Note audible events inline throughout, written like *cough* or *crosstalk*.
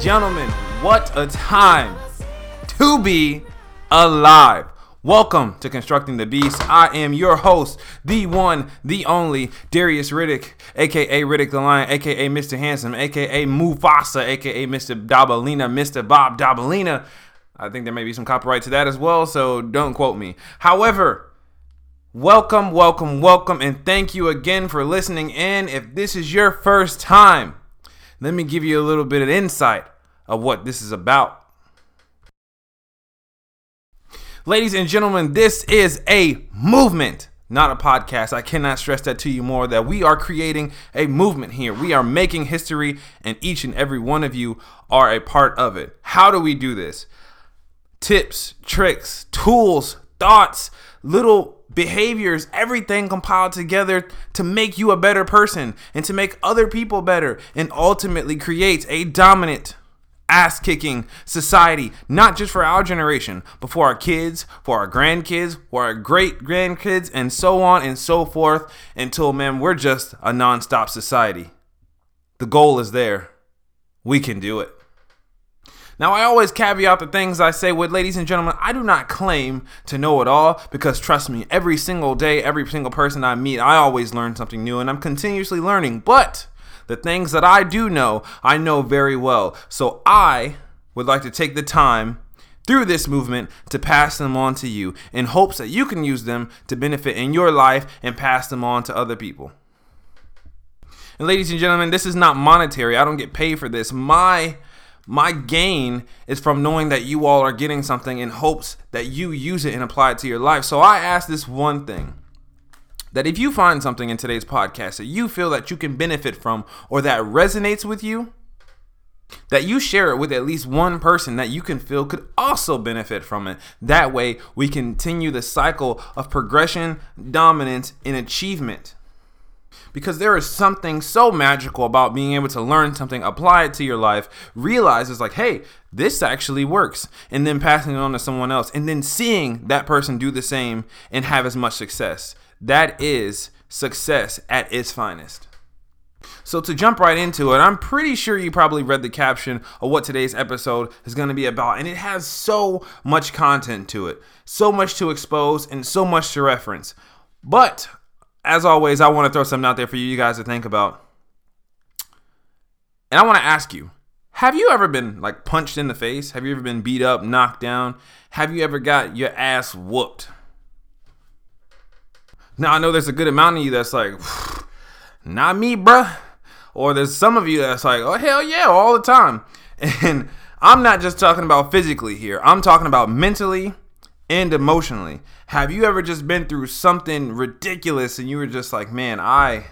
gentlemen? What a time to be alive. Welcome to Constructing the Beast. I am your host, the one, the only, Darius Riddick, aka Riddick the Lion, aka Mr. Handsome, aka Mufasa, aka Mr. Dobalina, Mr. Bob Dobalina. I think there may be some copyright to that as well, so don't quote me. However, welcome, welcome, welcome, and thank you again for listening in. If this is your first time, let me give you a little bit of insight of what this is about. Ladies and gentlemen, this is a movement, not a podcast. I cannot stress that to you more that we are creating a movement here. We are making history, and each and every one of you are a part of it. How do we do this? Tips, tricks, tools, thoughts, little behaviors, everything compiled together to make you a better person and to make other people better and ultimately creates a dominant ass kicking society, not just for our generation, but for our kids, for our grandkids, for our great grandkids, and so on and so forth until, man, we're just a non stop society. The goal is there. We can do it. Now, I always caveat the things I say with, ladies and gentlemen, I do not claim to know it all because trust me, every single day, every single person I meet, I always learn something new and I'm continuously learning. But the things that I do know, I know very well. So I would like to take the time through this movement to pass them on to you in hopes that you can use them to benefit in your life and pass them on to other people. And ladies and gentlemen, this is not monetary. I don't get paid for this. My my gain is from knowing that you all are getting something in hopes that you use it and apply it to your life. So I ask this one thing that if you find something in today's podcast that you feel that you can benefit from or that resonates with you, that you share it with at least one person that you can feel could also benefit from it. That way, we continue the cycle of progression, dominance, and achievement because there is something so magical about being able to learn something, apply it to your life, realize it's like, hey, this actually works, and then passing it on to someone else, and then seeing that person do the same and have as much success. That is success at its finest. So, to jump right into it, I'm pretty sure you probably read the caption of what today's episode is going to be about, and it has so much content to it, so much to expose, and so much to reference. But as always, I want to throw something out there for you guys to think about. And I want to ask you have you ever been like punched in the face? Have you ever been beat up, knocked down? Have you ever got your ass whooped? Now, I know there's a good amount of you that's like, *sighs* not me, bruh. Or there's some of you that's like, oh, hell yeah, all the time. *laughs* And I'm not just talking about physically here, I'm talking about mentally and emotionally. Have you ever just been through something ridiculous and you were just like, "Man, I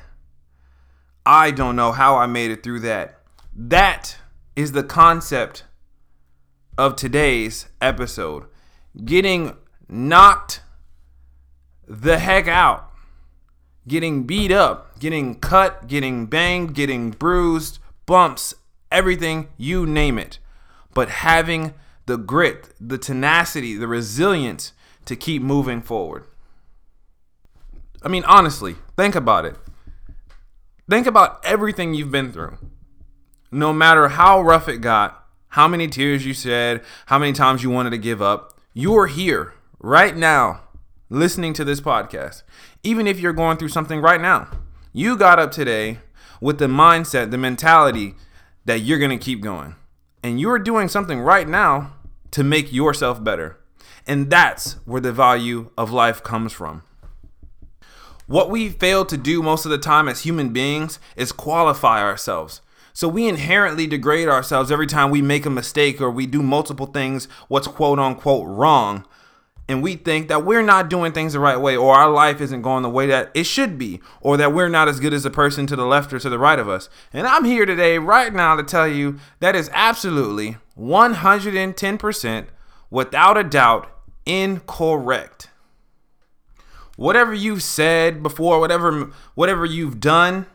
I don't know how I made it through that." That is the concept of today's episode. Getting knocked the heck out. Getting beat up, getting cut, getting banged, getting bruised, bumps, everything, you name it. But having the grit, the tenacity, the resilience to keep moving forward. I mean, honestly, think about it. Think about everything you've been through. No matter how rough it got, how many tears you shed, how many times you wanted to give up, you're here right now listening to this podcast. Even if you're going through something right now, you got up today with the mindset, the mentality that you're going to keep going. And you're doing something right now to make yourself better. And that's where the value of life comes from. What we fail to do most of the time as human beings is qualify ourselves. So we inherently degrade ourselves every time we make a mistake or we do multiple things what's quote unquote wrong. And we think that we're not doing things the right way or our life isn't going the way that it should be or that we're not as good as the person to the left or to the right of us. And I'm here today, right now, to tell you that is absolutely 110% without a doubt incorrect. Whatever you've said before, whatever whatever you've done,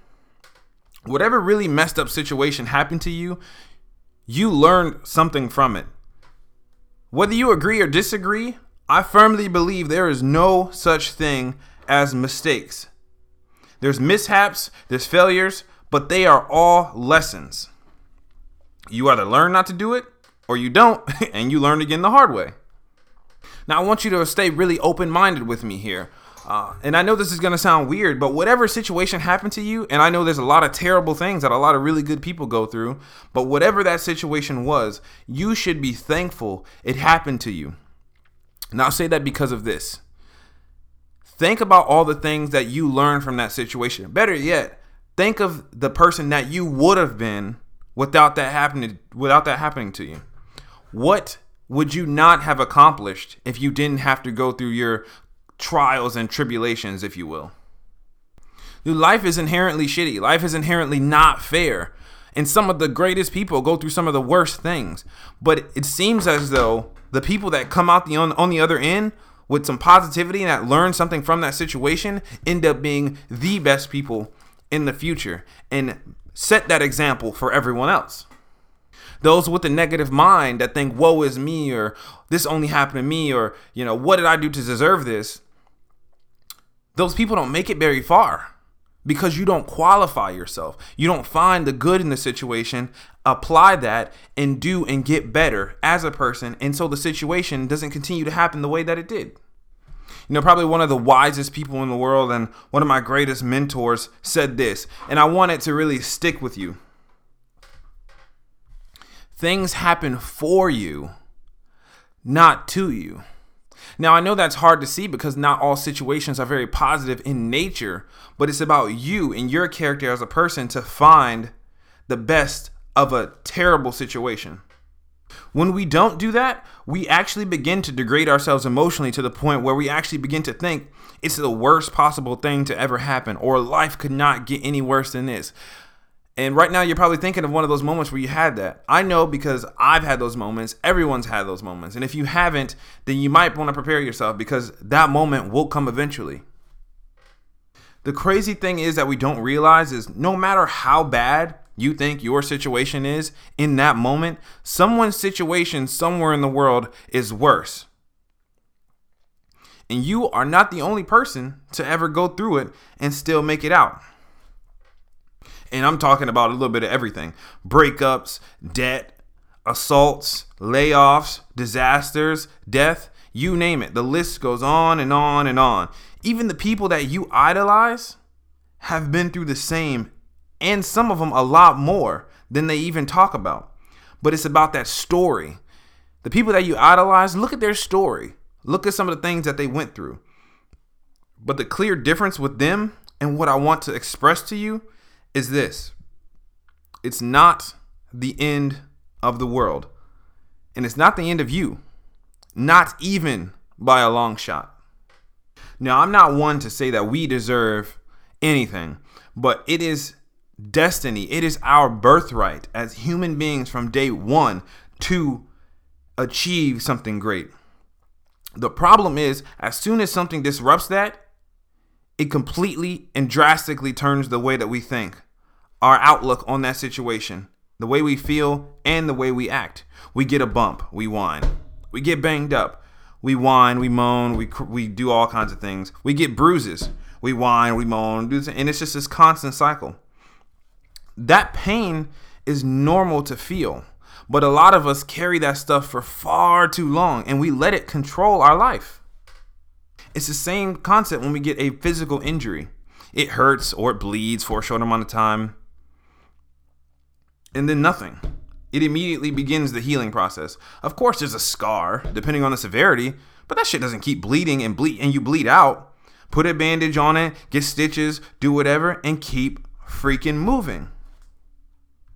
whatever really messed up situation happened to you, you learned something from it. Whether you agree or disagree, I firmly believe there is no such thing as mistakes. There's mishaps, there's failures, but they are all lessons. You either learn not to do it or you don't, *laughs* and you learn again the hard way. Now, I want you to stay really open minded with me here. Uh, and I know this is going to sound weird, but whatever situation happened to you, and I know there's a lot of terrible things that a lot of really good people go through, but whatever that situation was, you should be thankful it happened to you. Now, I'll say that because of this. Think about all the things that you learned from that situation. Better yet, think of the person that you would have been without that happening without that happening to you. What would you not have accomplished if you didn't have to go through your trials and tribulations, if you will? life is inherently shitty. Life is inherently not fair. And some of the greatest people go through some of the worst things. But it seems as though the people that come out the on, on the other end with some positivity and that learn something from that situation end up being the best people in the future and set that example for everyone else. Those with a negative mind that think, woe is me, or this only happened to me, or, you know, what did I do to deserve this? Those people don't make it very far because you don't qualify yourself. You don't find the good in the situation, apply that, and do and get better as a person. And so the situation doesn't continue to happen the way that it did. You know, probably one of the wisest people in the world and one of my greatest mentors said this, and I want it to really stick with you. Things happen for you, not to you. Now, I know that's hard to see because not all situations are very positive in nature, but it's about you and your character as a person to find the best of a terrible situation. When we don't do that, we actually begin to degrade ourselves emotionally to the point where we actually begin to think it's the worst possible thing to ever happen, or life could not get any worse than this. And right now, you're probably thinking of one of those moments where you had that. I know because I've had those moments. Everyone's had those moments. And if you haven't, then you might want to prepare yourself because that moment will come eventually. The crazy thing is that we don't realize is no matter how bad you think your situation is in that moment, someone's situation somewhere in the world is worse. And you are not the only person to ever go through it and still make it out. And I'm talking about a little bit of everything breakups, debt, assaults, layoffs, disasters, death, you name it. The list goes on and on and on. Even the people that you idolize have been through the same, and some of them a lot more than they even talk about. But it's about that story. The people that you idolize, look at their story. Look at some of the things that they went through. But the clear difference with them and what I want to express to you is this it's not the end of the world, and it's not the end of you, not even by a long shot. Now, I'm not one to say that we deserve anything, but it is destiny, it is our birthright as human beings from day one to achieve something great. The problem is, as soon as something disrupts that, it completely and drastically turns the way that we think our outlook on that situation, the way we feel, and the way we act. We get a bump, we whine. We get banged up, we whine, we moan, we we do all kinds of things. We get bruises, we whine, we moan, and it's just this constant cycle. That pain is normal to feel, but a lot of us carry that stuff for far too long, and we let it control our life. It's the same concept when we get a physical injury. It hurts or it bleeds for a short amount of time and then nothing. It immediately begins the healing process. Of course, there's a scar, depending on the severity, but that shit doesn't keep bleeding and bleed and you bleed out. Put a bandage on it, get stitches, do whatever, and keep freaking moving.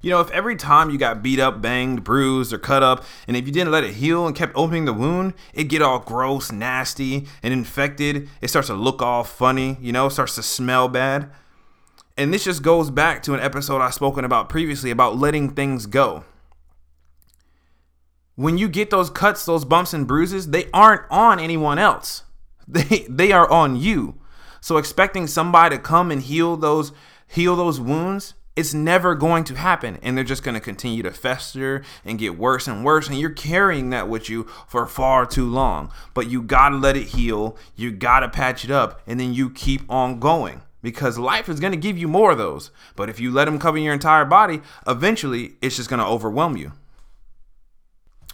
You know, if every time you got beat up, banged, bruised, or cut up, and if you didn't let it heal and kept opening the wound, it get all gross, nasty, and infected. It starts to look all funny, you know, starts to smell bad. And this just goes back to an episode I've spoken about previously about letting things go. When you get those cuts, those bumps and bruises, they aren't on anyone else. *laughs* They they are on you. So expecting somebody to come and heal those heal those wounds, it's never going to happen and they're just going to continue to fester and get worse and worse and you're carrying that with you for far too long. But you got to let it heal, you got to patch it up and then you keep on going because life is going to give you more of those. But if you let them cover your entire body, eventually it's just going to overwhelm you.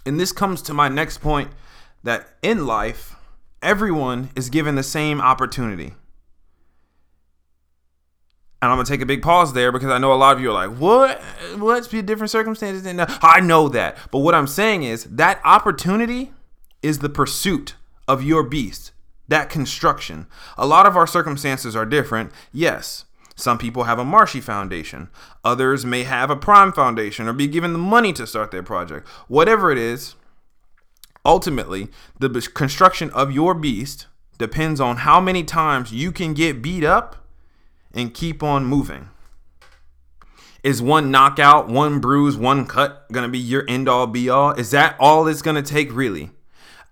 And this comes to my next point that in life, everyone is given the same opportunity. And I'm gonna take a big pause there because I know a lot of you are like, "What? What's be different circumstances?" And I know that, but what I'm saying is that opportunity is the pursuit of your beast, that construction. A lot of our circumstances are different. Yes, some people have a Marshy Foundation. Others may have a Prime Foundation or be given the money to start their project. Whatever it is, ultimately, the construction of your beast depends on how many times you can get beat up and keep on moving. Is one knockout, one bruise, one cut going to be your end all be all? Is that all it's going to take, really?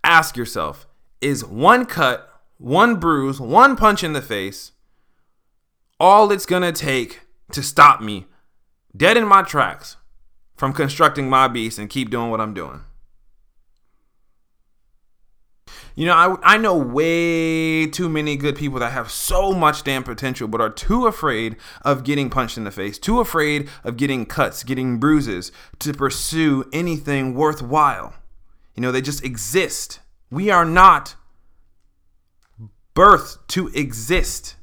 Ask yourself is one cut, one bruise, one punch in the face all it's going to take to stop me dead in my tracks from constructing my beast and keep doing what I'm doing? You know, I, I know way too many good people that have so much damn potential, but are too afraid of getting punched in the face, too afraid of getting cuts, getting bruises to pursue anything worthwhile. You know, they just exist. We are not birthed to exist.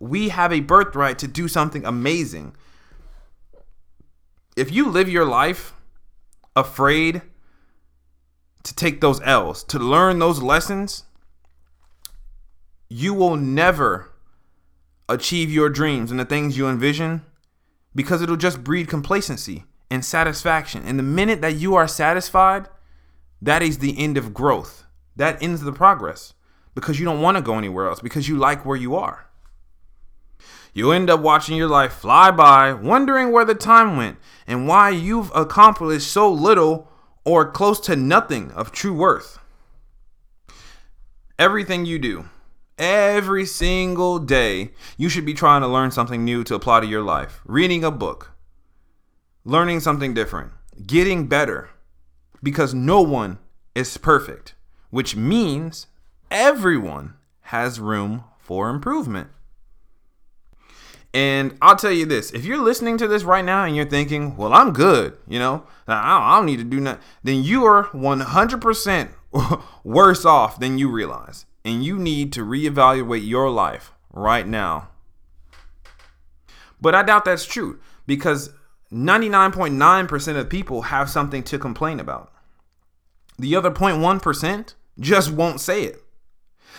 We have a birthright to do something amazing. If you live your life afraid to take those L's, to learn those lessons, you will never achieve your dreams and the things you envision because it'll just breed complacency and satisfaction. And the minute that you are satisfied, that is the end of growth. That ends the progress because you don't want to go anywhere else because you like where you are. You end up watching your life fly by, wondering where the time went and why you've accomplished so little or close to nothing of true worth. Everything you do, every single day, you should be trying to learn something new to apply to your life. Reading a book, learning something different, getting better, because no one is perfect, which means everyone has room for improvement. And I'll tell you this: if you're listening to this right now and you're thinking, "Well, I'm good," you know, I don't, need to do nothing, then you are 100% *laughs* worse off than you realize, and you need to reevaluate your life right now. But I doubt that's true because 99.9% of people have something to complain about. The other 0.1% just won't say it.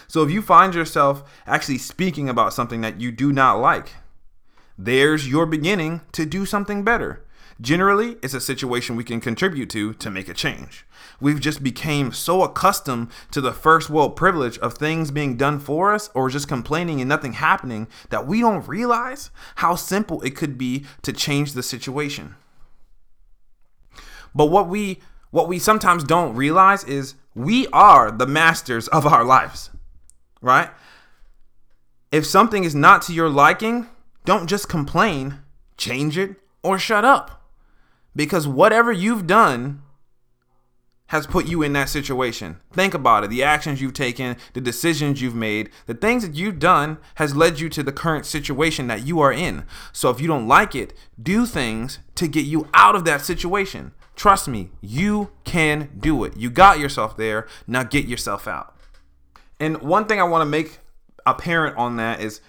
So if you find yourself actually speaking about something that you do not like, there's your beginning to do something better. Generally, it's a situation we can contribute to to make a change. We've just became so accustomed to the first world privilege of things being done for us or just complaining and nothing happening that we don't realize how simple it could be to change the situation. But what we what we sometimes don't realize is we are the masters of our lives. Right? If something is not to your liking, don't just complain, change it, or shut up. Because whatever you've done has put you in that situation. Think about it. The actions you've taken, the decisions you've made, the things that you've done has led you to the current situation that you are in. So if you don't like it, do things to get you out of that situation. Trust me, you can do it. You got yourself there. Now get yourself out. And one thing I want to make apparent on that is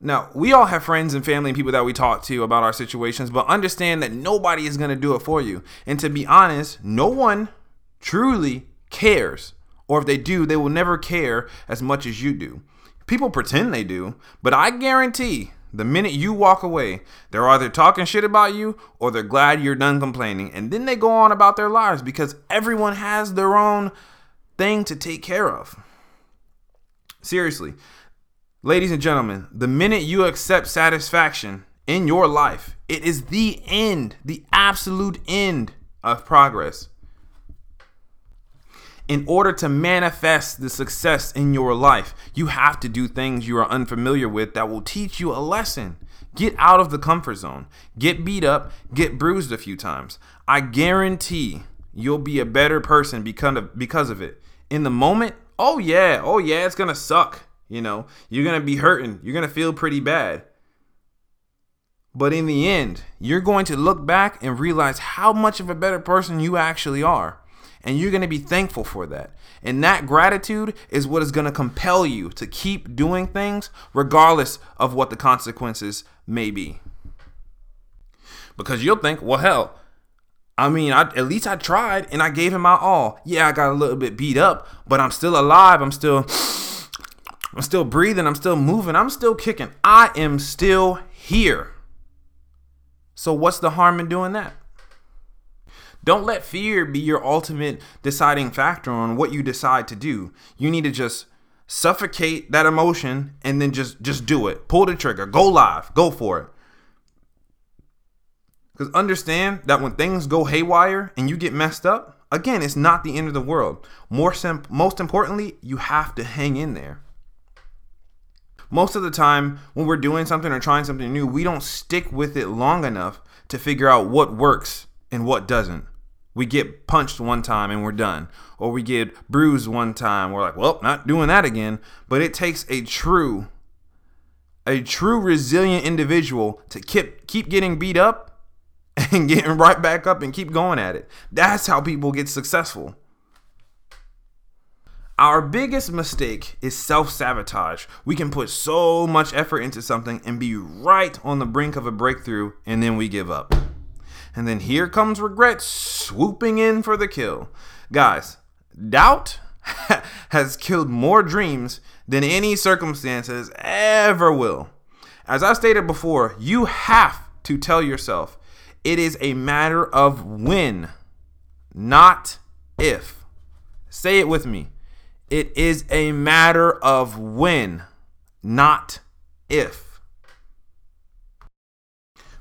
now, we all have friends and family and people that we talk to about our situations, but understand that nobody is going to do it for you. And to be honest, no one truly cares. Or if they do, they will never care as much as you do. People pretend they do, but I guarantee the minute you walk away, they're either talking shit about you or they're glad you're done complaining. And then they go on about their lives because everyone has their own thing to take care of. Seriously, Ladies and gentlemen, the minute you accept satisfaction in your life, it is the end, the absolute end of progress. In order to manifest the success in your life, you have to do things you are unfamiliar with that will teach you a lesson. Get out of the comfort zone. Get beat up, get bruised a few times. I guarantee you'll be a better person because of, because of it. In the moment, oh yeah, oh yeah, it's to suck You know, you're to be hurting. You're to feel pretty bad. But in the end, you're going to look back and realize how much of a better person you actually are. And you're going to be thankful for that. And that gratitude is what is going to compel you to keep doing things regardless of what the consequences may be. Because you'll think, well, hell, I mean, I, at least I tried and I gave him my all. Yeah, I got a little bit beat up, but I'm still alive. I'm still *sniffs* I'm still breathing, I'm still moving, I'm still kicking. I am still here. So what's the harm in doing that? Don't let fear be your ultimate deciding factor on what you decide to do. You need to just suffocate that emotion and then just just do it. Pull the trigger. Go live. Go for it. Cuz understand that when things go haywire and you get messed up, again, it's not the end of the world. More sim- most importantly, you have to hang in there most of the time when we're doing something or trying something new, we don't stick with it long enough to figure out what works and what doesn't. We get punched one time and we're done. Or we get bruised one time. We're like, well, not doing that again. But it takes a true, a true resilient individual to keep keep getting beat up *laughs* and getting right back up and keep going at it. That's how people get successful. Our biggest mistake is self sabotage. We can put so much effort into something and be right on the brink of a breakthrough, and then we give up. And then here comes regret swooping in for the kill. Guys, doubt *laughs* has killed more dreams than any circumstances ever will. As I stated before, you have to tell yourself it is a matter of when, not if. Say it with me. It is a matter of when, not if.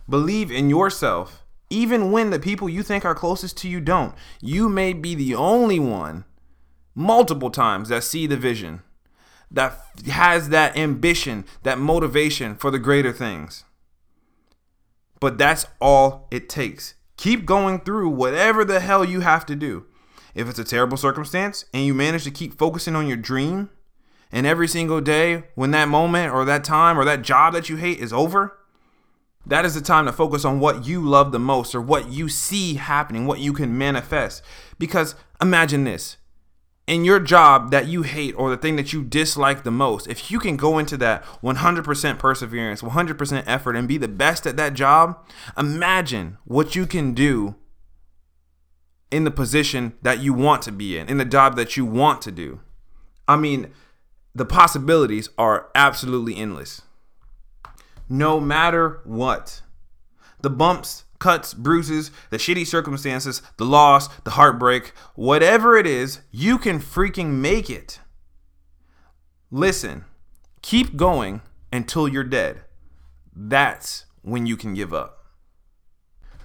Believe in yourself, even when the people you think are closest to you don't. You may be the only one, multiple times, that see the vision, that has that ambition, that motivation for the greater things. But that's all it takes. Keep going through whatever the hell you have to do. If it's a terrible circumstance and you manage to keep focusing on your dream, and every single day when that moment or that time or that job that you hate is over, that is the time to focus on what you love the most or what you see happening, what you can manifest. Because imagine this in your job that you hate or the thing that you dislike the most, if you can go into that 100% perseverance, 100% effort, and be the best at that job, imagine what you can do in the position that you want to be in, in the job that you want to do. I mean, the possibilities are absolutely endless. No matter what, the bumps, cuts, bruises, the shitty circumstances, the loss, the heartbreak, whatever it is, you can freaking make it. Listen, keep going until you're dead. That's when you can give up.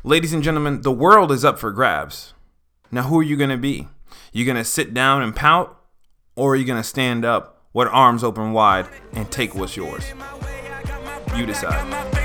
Ladies and gentlemen, the world is up for grabs. Now, who are you going to be? You going to sit down and pout, or are you going to stand up with arms open wide and take what's yours? You decide.